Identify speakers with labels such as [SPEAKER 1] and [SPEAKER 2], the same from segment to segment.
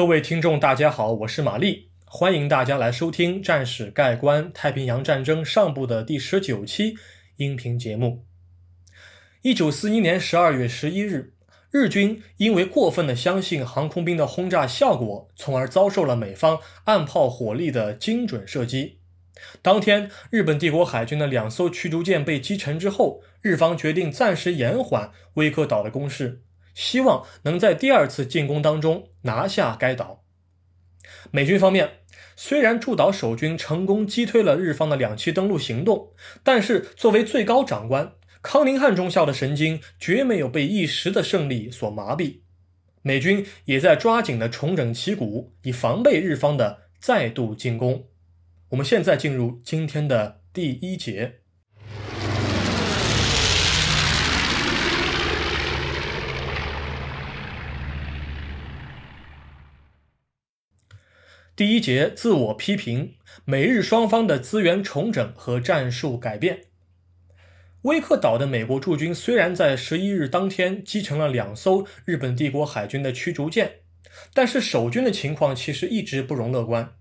[SPEAKER 1] 各位听众，大家好，我是玛丽，欢迎大家来收听《战史概观：太平洋战争上部》的第十九期音频节目。一九四一年十二月十一日，日军因为过分的相信航空兵的轰炸效果，从而遭受了美方岸炮火力的精准射击。当天，日本帝国海军的两艘驱逐舰被击沉之后，日方决定暂时延缓威克岛的攻势。希望能在第二次进攻当中拿下该岛。美军方面虽然驻岛守军成功击退了日方的两栖登陆行动，但是作为最高长官，康宁汉中校的神经绝没有被一时的胜利所麻痹。美军也在抓紧的重整旗鼓，以防备日方的再度进攻。我们现在进入今天的第一节。第一节自我批评，美日双方的资源重整和战术改变。威克岛的美国驻军虽然在十一日当天击沉了两艘日本帝国海军的驱逐舰，但是守军的情况其实一直不容乐观。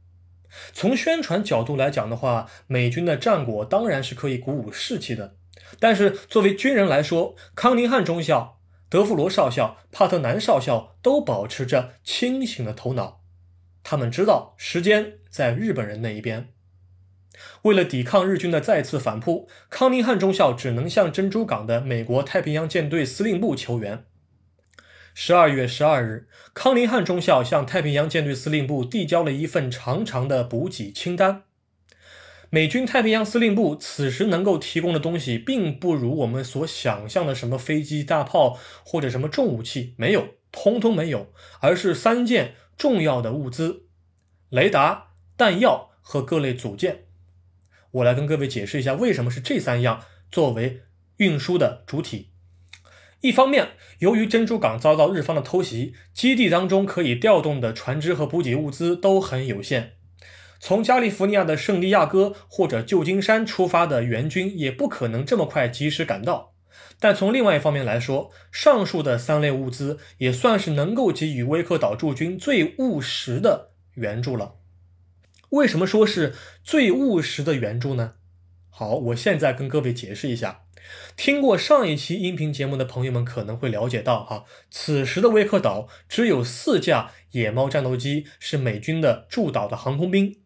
[SPEAKER 1] 从宣传角度来讲的话，美军的战果当然是可以鼓舞士气的。但是作为军人来说，康宁汉中校、德弗罗少校、帕特南少校都保持着清醒的头脑。他们知道时间在日本人那一边。为了抵抗日军的再次反扑，康宁汉中校只能向珍珠港的美国太平洋舰队司令部求援。十二月十二日，康宁汉中校向太平洋舰队司令部递交了一份长长的补给清单。美军太平洋司令部此时能够提供的东西，并不如我们所想象的什么飞机、大炮或者什么重武器，没有，通通没有，而是三件。重要的物资、雷达、弹药和各类组件，我来跟各位解释一下，为什么是这三样作为运输的主体。一方面，由于珍珠港遭到日方的偷袭，基地当中可以调动的船只和补给物资都很有限。从加利福尼亚的圣地亚哥或者旧金山出发的援军也不可能这么快及时赶到。但从另外一方面来说，上述的三类物资也算是能够给予威克岛驻军最务实的援助了。为什么说是最务实的援助呢？好，我现在跟各位解释一下。听过上一期音频节目的朋友们可能会了解到，哈，此时的威克岛只有四架野猫战斗机是美军的驻岛的航空兵。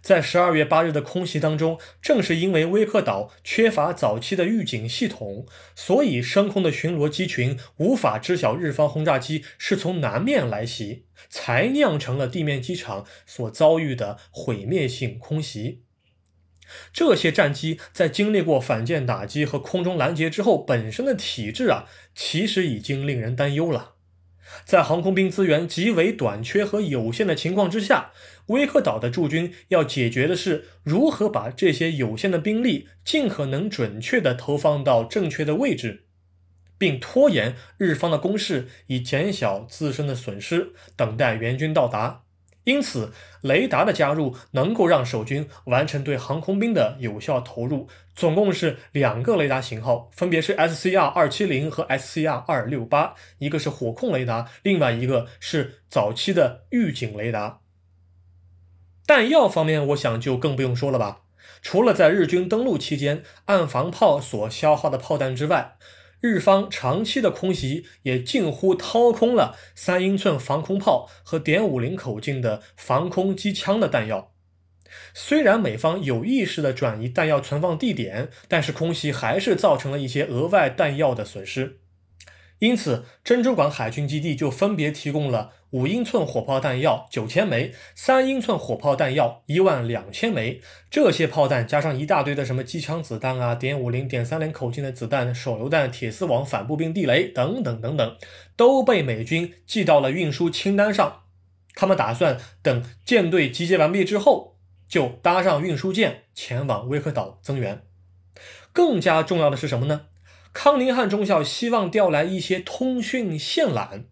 [SPEAKER 1] 在十二月八日的空袭当中，正是因为威克岛缺乏早期的预警系统，所以升空的巡逻机群无法知晓日方轰炸机是从南面来袭，才酿成了地面机场所遭遇的毁灭性空袭。这些战机在经历过反舰打击和空中拦截之后，本身的体质啊，其实已经令人担忧了。在航空兵资源极为短缺和有限的情况之下，威克岛的驻军要解决的是如何把这些有限的兵力尽可能准确地投放到正确的位置，并拖延日方的攻势，以减小自身的损失，等待援军到达。因此，雷达的加入能够让守军完成对航空兵的有效投入。总共是两个雷达型号，分别是 SCR 二七零和 SCR 二六八，一个是火控雷达，另外一个是早期的预警雷达。弹药方面，我想就更不用说了吧。除了在日军登陆期间岸防炮所消耗的炮弹之外，日方长期的空袭也近乎掏空了三英寸防空炮和点五零口径的防空机枪的弹药。虽然美方有意识地转移弹药存放地点，但是空袭还是造成了一些额外弹药的损失。因此，珍珠港海军基地就分别提供了五英寸火炮弹药九千枚，三英寸火炮弹药一万两千枚。这些炮弹加上一大堆的什么机枪子弹啊、点五零、点三零口径的子弹、手榴弹、铁丝网、反步兵地雷等等等等，都被美军记到了运输清单上。他们打算等舰队集结完毕之后，就搭上运输舰前往威克岛增援。更加重要的是什么呢？康宁汉中校希望调来一些通讯线缆，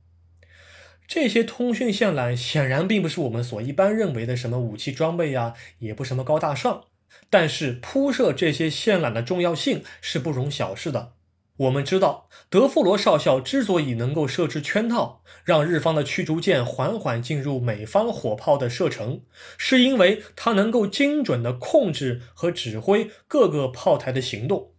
[SPEAKER 1] 这些通讯线缆显然并不是我们所一般认为的什么武器装备呀，也不什么高大上。但是铺设这些线缆的重要性是不容小视的。我们知道，德富罗少校之所以能够设置圈套，让日方的驱逐舰缓缓进入美方火炮的射程，是因为他能够精准地控制和指挥各个炮台的行动。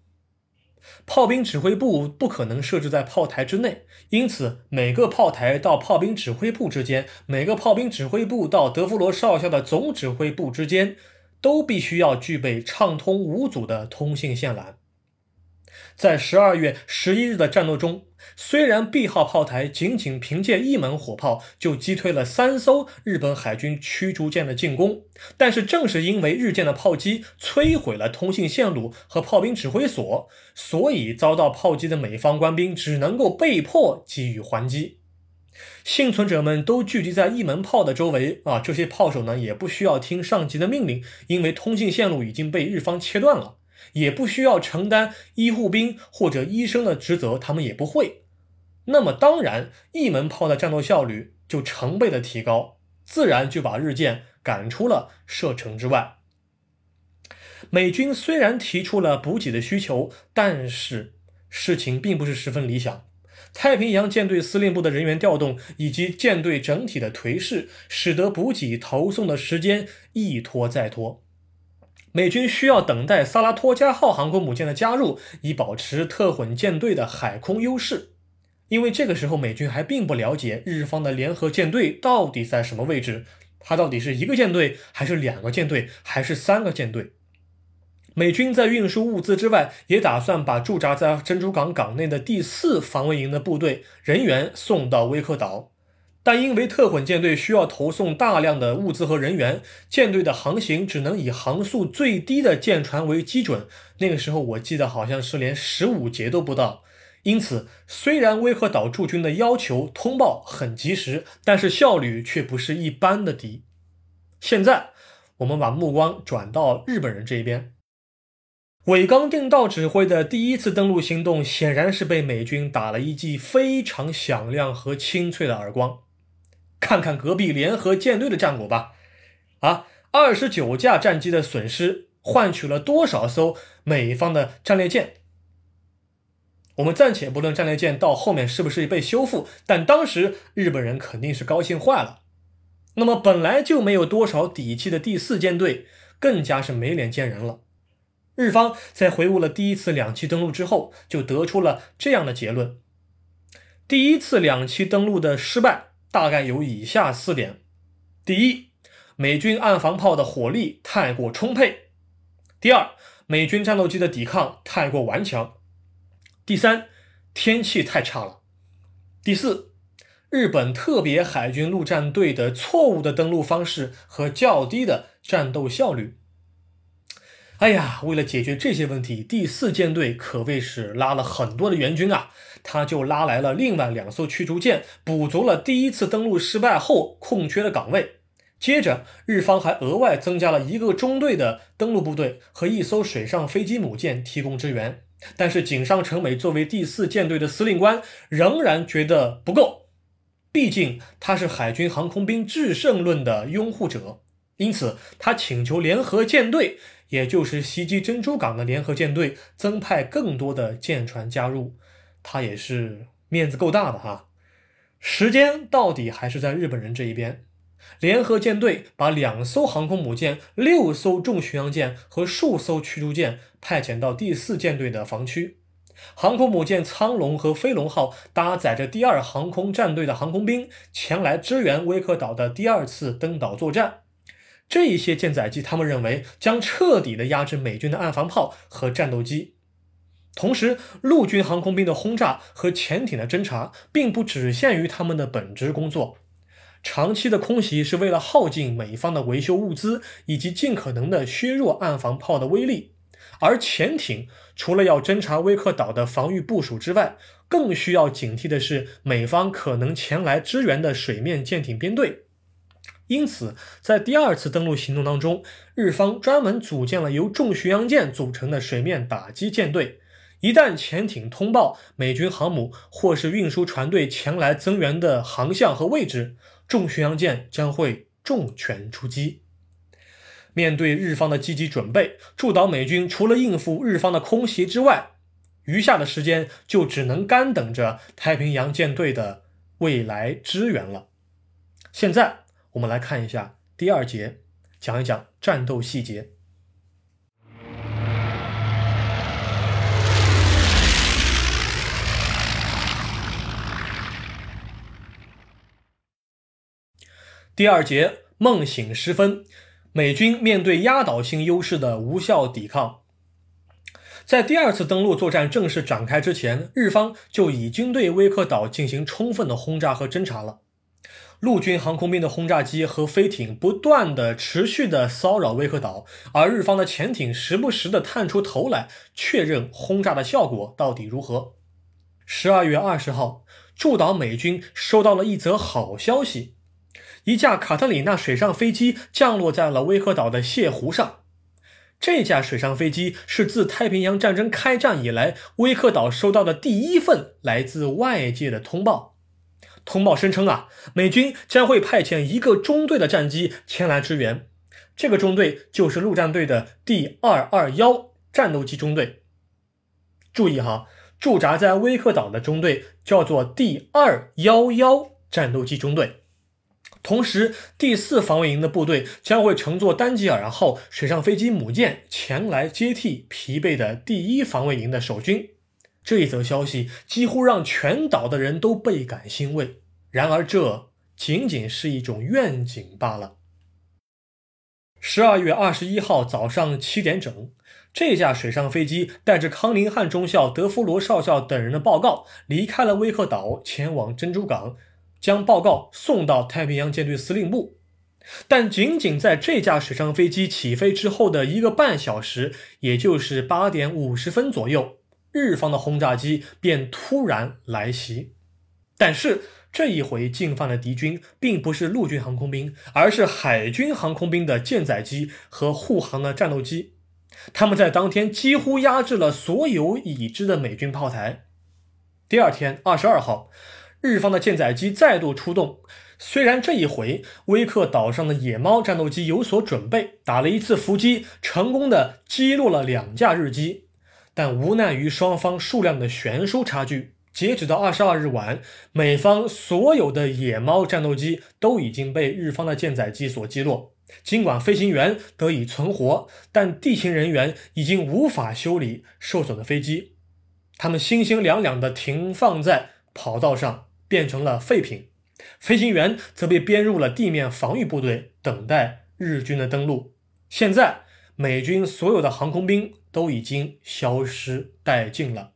[SPEAKER 1] 炮兵指挥部不可能设置在炮台之内，因此每个炮台到炮兵指挥部之间，每个炮兵指挥部到德弗罗少校的总指挥部之间，都必须要具备畅通无阻的通信线缆。在十二月十一日的战斗中，虽然 B 号炮台仅仅凭借一门火炮就击退了三艘日本海军驱逐舰的进攻，但是正是因为日舰的炮击摧毁了通信线路和炮兵指挥所，所以遭到炮击的美方官兵只能够被迫给予还击。幸存者们都聚集在一门炮的周围啊，这些炮手呢也不需要听上级的命令，因为通信线路已经被日方切断了。也不需要承担医护兵或者医生的职责，他们也不会。那么，当然，一门炮的战斗效率就成倍的提高，自然就把日舰赶出了射程之外。美军虽然提出了补给的需求，但是事情并不是十分理想。太平洋舰队司令部的人员调动以及舰队整体的颓势，使得补给投送的时间一拖再拖。美军需要等待萨拉托加号航空母舰的加入，以保持特混舰队的海空优势。因为这个时候美军还并不了解日方的联合舰队到底在什么位置，它到底是一个舰队，还是两个舰队，还是三个舰队？美军在运输物资之外，也打算把驻扎在珍珠港港内的第四防卫营的部队人员送到威克岛。但因为特混舰队需要投送大量的物资和人员，舰队的航行只能以航速最低的舰船为基准。那个时候我记得好像是连十五节都不到。因此，虽然威克岛驻军的要求通报很及时，但是效率却不是一般的低。现在，我们把目光转到日本人这一边，尾冈定道指挥的第一次登陆行动，显然是被美军打了一记非常响亮和清脆的耳光。看看隔壁联合舰队的战果吧，啊，二十九架战机的损失换取了多少艘美方的战列舰？我们暂且不论战列舰到后面是不是被修复，但当时日本人肯定是高兴坏了。那么本来就没有多少底气的第四舰队，更加是没脸见人了。日方在回顾了第一次两栖登陆之后，就得出了这样的结论：第一次两栖登陆的失败。大概有以下四点：第一，美军岸防炮的火力太过充沛；第二，美军战斗机的抵抗太过顽强；第三，天气太差了；第四，日本特别海军陆战队的错误的登陆方式和较低的战斗效率。哎呀，为了解决这些问题，第四舰队可谓是拉了很多的援军啊！他就拉来了另外两艘驱逐舰，补足了第一次登陆失败后空缺的岗位。接着，日方还额外增加了一个中队的登陆部队和一艘水上飞机母舰提供支援。但是，井上成美作为第四舰队的司令官，仍然觉得不够，毕竟他是海军航空兵制胜论的拥护者，因此他请求联合舰队。也就是袭击珍珠港的联合舰队增派更多的舰船加入，他也是面子够大的哈。时间到底还是在日本人这一边。联合舰队把两艘航空母舰、六艘重巡洋舰和数艘驱逐舰派遣到第四舰队的防区。航空母舰苍龙和飞龙号搭载着第二航空战队的航空兵前来支援威克岛的第二次登岛作战。这一些舰载机，他们认为将彻底的压制美军的岸防炮和战斗机。同时，陆军航空兵的轰炸和潜艇的侦察，并不只限于他们的本职工作。长期的空袭是为了耗尽美方的维修物资，以及尽可能的削弱岸防炮的威力。而潜艇除了要侦察威克岛的防御部署之外，更需要警惕的是美方可能前来支援的水面舰艇编队。因此，在第二次登陆行动当中，日方专门组建了由重巡洋舰组成的水面打击舰队。一旦潜艇通报美军航母或是运输船队前来增援的航向和位置，重巡洋舰将会重拳出击。面对日方的积极准备，驻岛美军除了应付日方的空袭之外，余下的时间就只能干等着太平洋舰队的未来支援了。现在我们来看一下第二节，讲一讲战斗细节。第二节梦醒时分，美军面对压倒性优势的无效抵抗。在第二次登陆作战正式展开之前，日方就已经对威克岛进行充分的轰炸和侦察了。陆军航空兵的轰炸机和飞艇不断的、持续的骚扰威克岛，而日方的潜艇时不时的探出头来，确认轰炸的效果到底如何。十二月二十号，驻岛美军收到了一则好消息。一架卡特里娜水上飞机降落在了威克岛的泻湖上。这架水上飞机是自太平洋战争开战以来，威克岛收到的第一份来自外界的通报。通报声称啊，美军将会派遣一个中队的战机前来支援。这个中队就是陆战队的第二二幺战斗机中队。注意哈，驻扎在威克岛的中队叫做第二幺幺战斗机中队。同时，第四防卫营的部队将会乘坐丹吉尔号水上飞机母舰前来接替疲惫的第一防卫营的守军。这一则消息几乎让全岛的人都倍感欣慰。然而，这仅仅是一种愿景罢了。十二月二十一号早上七点整，这架水上飞机带着康宁汉中校、德夫罗少校等人的报告，离开了威克岛，前往珍珠港。将报告送到太平洋舰队司令部，但仅仅在这架水上飞机起飞之后的一个半小时，也就是八点五十分左右，日方的轰炸机便突然来袭。但是这一回进犯的敌军并不是陆军航空兵，而是海军航空兵的舰载机和护航的战斗机，他们在当天几乎压制了所有已知的美军炮台。第二天，二十二号。日方的舰载机再度出动，虽然这一回威克岛上的野猫战斗机有所准备，打了一次伏击，成功的击落了两架日机，但无奈于双方数量的悬殊差距，截止到二十二日晚，美方所有的野猫战斗机都已经被日方的舰载机所击落。尽管飞行员得以存活，但地勤人员已经无法修理受损的飞机，他们星星两两的停放在跑道上。变成了废品，飞行员则被编入了地面防御部队，等待日军的登陆。现在，美军所有的航空兵都已经消失殆尽了。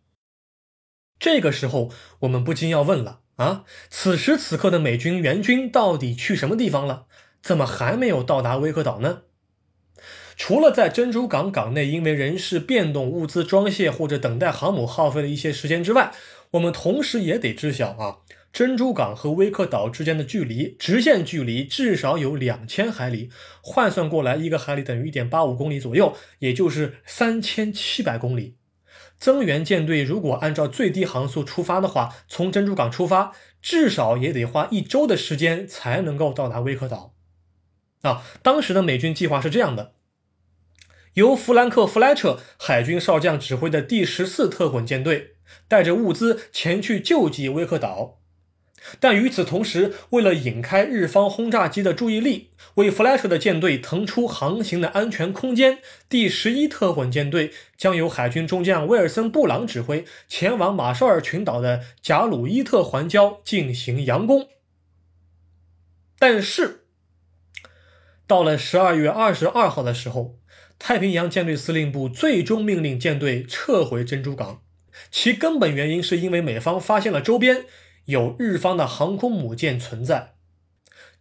[SPEAKER 1] 这个时候，我们不禁要问了：啊，此时此刻的美军援军到底去什么地方了？怎么还没有到达威克岛呢？除了在珍珠港港内因为人事变动、物资装卸或者等待航母耗费了一些时间之外，我们同时也得知晓啊。珍珠港和威克岛之间的距离，直线距离至少有两千海里，换算过来，一个海里等于一点八五公里左右，也就是三千七百公里。增援舰队如果按照最低航速出发的话，从珍珠港出发，至少也得花一周的时间才能够到达威克岛。啊，当时的美军计划是这样的：由弗兰克·弗莱彻海军少将指挥的第十四特混舰队，带着物资前去救济威克岛。但与此同时，为了引开日方轰炸机的注意力，为 Flash 的舰队腾出航行的安全空间，第十一特混舰队将由海军中将威尔森·布朗指挥，前往马绍尔群岛的贾鲁伊特环礁进行佯攻。但是，到了十二月二十二号的时候，太平洋舰队司令部最终命令舰队撤回珍珠港，其根本原因是因为美方发现了周边。有日方的航空母舰存在，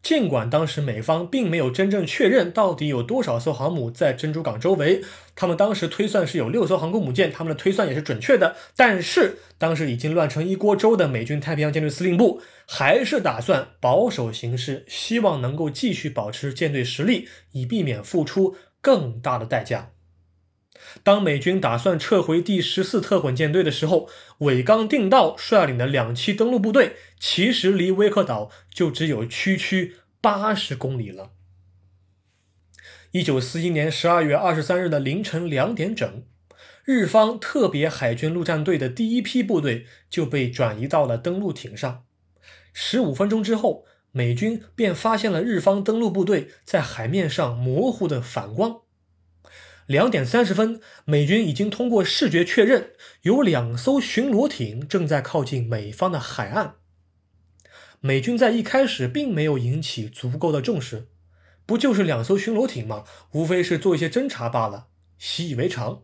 [SPEAKER 1] 尽管当时美方并没有真正确认到底有多少艘航母在珍珠港周围，他们当时推算是有六艘航空母舰，他们的推算也是准确的。但是当时已经乱成一锅粥的美军太平洋舰队司令部，还是打算保守行事，希望能够继续保持舰队实力，以避免付出更大的代价。当美军打算撤回第十四特混舰队的时候，尾冈定道率领的两栖登陆部队其实离威克岛就只有区区八十公里了。一九四一年十二月二十三日的凌晨两点整，日方特别海军陆战队的第一批部队就被转移到了登陆艇上。十五分钟之后，美军便发现了日方登陆部队在海面上模糊的反光。两点三十分，美军已经通过视觉确认，有两艘巡逻艇正在靠近美方的海岸。美军在一开始并没有引起足够的重视，不就是两艘巡逻艇吗？无非是做一些侦察罢了，习以为常。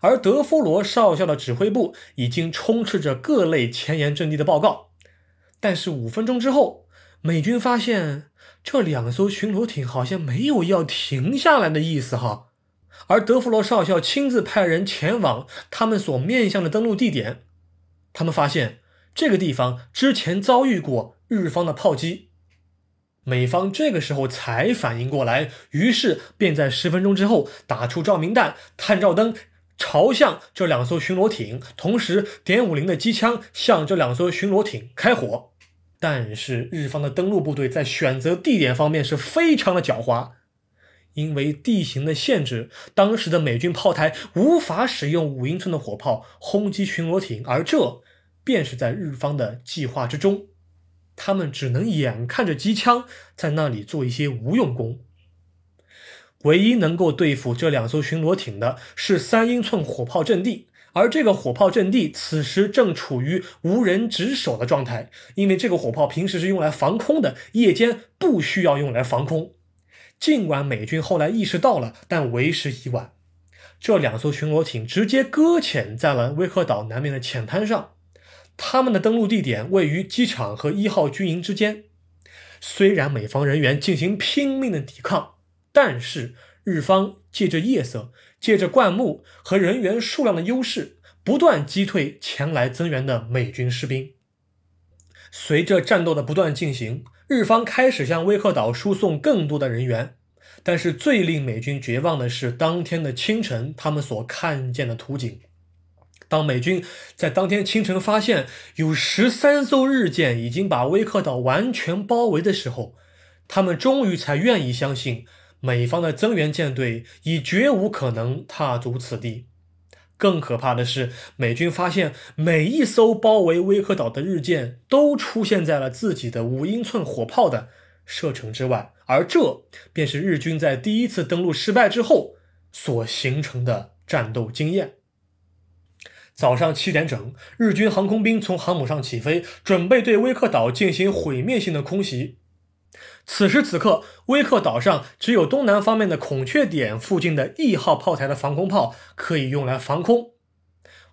[SPEAKER 1] 而德夫罗少校的指挥部已经充斥着各类前沿阵地的报告，但是五分钟之后，美军发现这两艘巡逻艇好像没有要停下来的意思哈。而德弗罗少校亲自派人前往他们所面向的登陆地点，他们发现这个地方之前遭遇过日方的炮击，美方这个时候才反应过来，于是便在十分钟之后打出照明弹、探照灯，朝向这两艘巡逻艇，同时点五零的机枪向这两艘巡逻艇开火。但是日方的登陆部队在选择地点方面是非常的狡猾。因为地形的限制，当时的美军炮台无法使用五英寸的火炮轰击巡逻艇，而这便是在日方的计划之中。他们只能眼看着机枪在那里做一些无用功。唯一能够对付这两艘巡逻艇的是三英寸火炮阵地，而这个火炮阵地此时正处于无人值守的状态，因为这个火炮平时是用来防空的，夜间不需要用来防空。尽管美军后来意识到了，但为时已晚。这两艘巡逻艇直接搁浅在了威克岛南面的浅滩上，他们的登陆地点位于机场和一号军营之间。虽然美方人员进行拼命的抵抗，但是日方借着夜色、借着灌木和人员数量的优势，不断击退前来增援的美军士兵。随着战斗的不断进行。日方开始向威克岛输送更多的人员，但是最令美军绝望的是当天的清晨，他们所看见的图景。当美军在当天清晨发现有十三艘日舰已经把威克岛完全包围的时候，他们终于才愿意相信美方的增援舰队已绝无可能踏足此地。更可怕的是，美军发现每一艘包围威克岛的日舰都出现在了自己的五英寸火炮的射程之外，而这便是日军在第一次登陆失败之后所形成的战斗经验。早上七点整，日军航空兵从航母上起飞，准备对威克岛进行毁灭性的空袭。此时此刻，威克岛上只有东南方面的孔雀点附近的 E 号炮台的防空炮可以用来防空。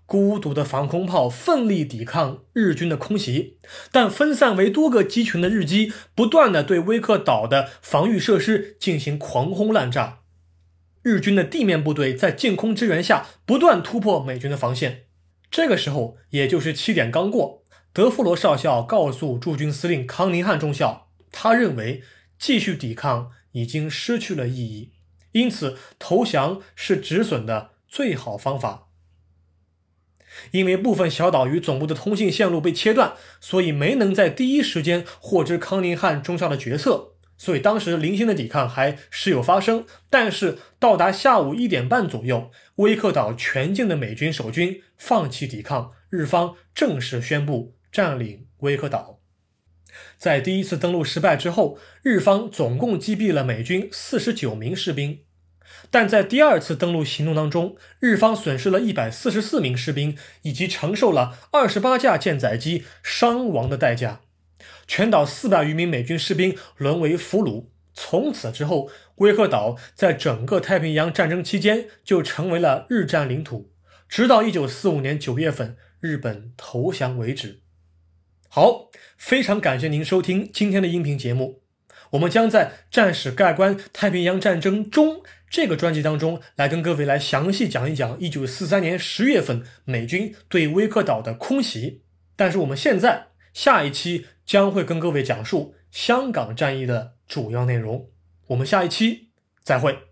[SPEAKER 1] 孤独的防空炮奋力抵抗日军的空袭，但分散为多个机群的日机不断的对威克岛的防御设施进行狂轰滥炸。日军的地面部队在近空支援下不断突破美军的防线。这个时候，也就是七点刚过，德弗罗少校告诉驻军司令康宁汉中校。他认为继续抵抗已经失去了意义，因此投降是止损的最好方法。因为部分小岛与总部的通信线路被切断，所以没能在第一时间获知康宁汉中校的决策，所以当时零星的抵抗还时有发生。但是到达下午一点半左右，威克岛全境的美军守军放弃抵抗，日方正式宣布占领威克岛。在第一次登陆失败之后，日方总共击毙了美军四十九名士兵，但在第二次登陆行动当中，日方损失了一百四十四名士兵，以及承受了二十八架舰载机伤亡的代价。全岛四百余名美军士兵沦为俘虏。从此之后，威克岛在整个太平洋战争期间就成为了日占领土，直到一九四五年九月份日本投降为止。好，非常感谢您收听今天的音频节目。我们将在《战史概观：太平洋战争中》这个专辑当中，来跟各位来详细讲一讲1943年10月份美军对威克岛的空袭。但是我们现在下一期将会跟各位讲述香港战役的主要内容。我们下一期再会。